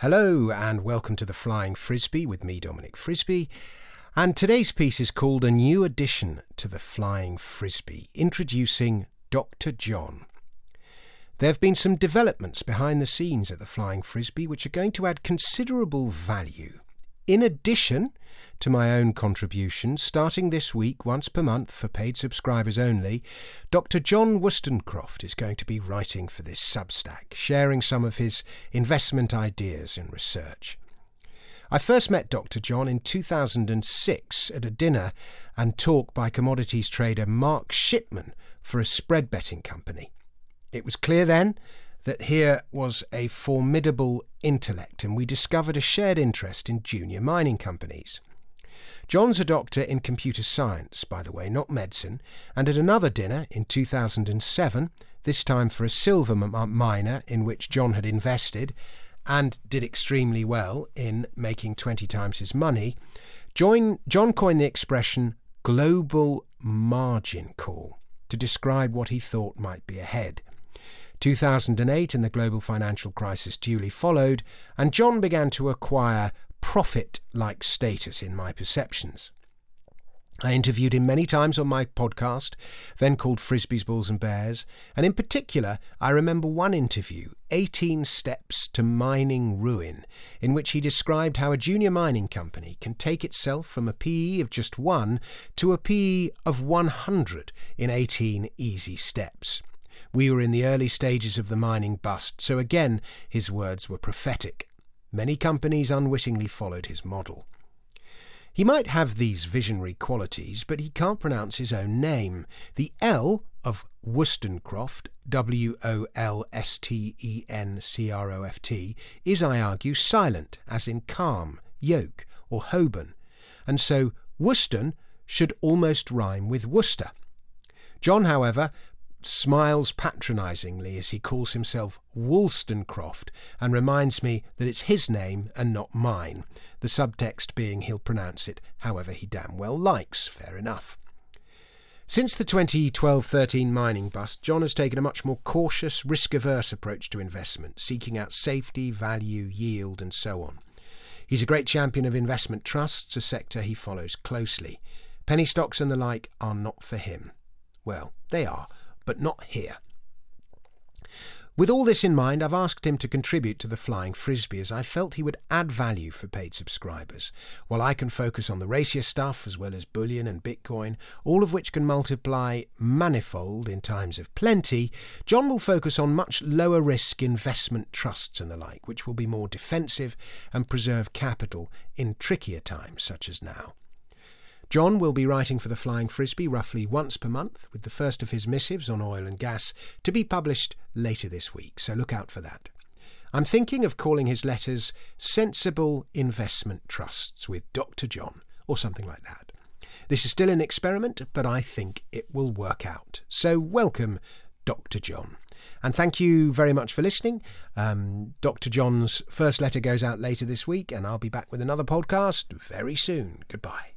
Hello, and welcome to the Flying Frisby with me, Dominic Frisby. And today's piece is called A New Addition to the Flying Frisby, introducing Dr. John. There have been some developments behind the scenes at the Flying Frisby which are going to add considerable value in addition to my own contributions, starting this week, once per month for paid subscribers only, Dr. John Wolstencroft is going to be writing for this Substack, sharing some of his investment ideas and research. I first met Dr. John in 2006 at a dinner and talk by commodities trader Mark Shipman for a spread betting company. It was clear then that here was a formidable intellect, and we discovered a shared interest in junior mining companies. John's a doctor in computer science, by the way, not medicine, and at another dinner in 2007, this time for a silver miner in which John had invested and did extremely well in making 20 times his money, John, John coined the expression global margin call to describe what he thought might be ahead. 2008 and the global financial crisis duly followed, and John began to acquire prophet like status in my perceptions. I interviewed him many times on my podcast, then called Frisby's, Bulls and Bears, and in particular, I remember one interview, 18 Steps to Mining Ruin, in which he described how a junior mining company can take itself from a PE of just one to a PE of 100 in 18 easy steps. We were in the early stages of the mining bust, so again his words were prophetic. Many companies unwittingly followed his model. He might have these visionary qualities, but he can't pronounce his own name. The L of Wolstencroft, W O L S T E N C R O F T, is, I argue, silent, as in calm, yoke, or Holborn, and so Wooston should almost rhyme with Worcester. John, however, smiles patronisingly as he calls himself Wolstencroft and reminds me that it's his name and not mine, the subtext being he'll pronounce it however he damn well likes. Fair enough. Since the 2012 13 mining bust, John has taken a much more cautious, risk averse approach to investment, seeking out safety, value, yield, and so on. He's a great champion of investment trusts, a sector he follows closely. Penny stocks and the like are not for him. Well, they are but not here. With all this in mind, I've asked him to contribute to the Flying Frisby as I felt he would add value for paid subscribers, while I can focus on the racier stuff as well as bullion and Bitcoin, all of which can multiply manifold in times of plenty. John will focus on much lower risk investment trusts and the like, which will be more defensive and preserve capital in trickier times such as now. John will be writing for the Flying Frisby roughly once per month, with the first of his missives on oil and gas to be published later this week, so look out for that. I'm thinking of calling his letters Sensible Investment Trusts with Dr. John, or something like that. This is still an experiment, but I think it will work out. So, welcome, Dr. John. And thank you very much for listening. Um, Dr. John's first letter goes out later this week, and I'll be back with another podcast very soon. Goodbye.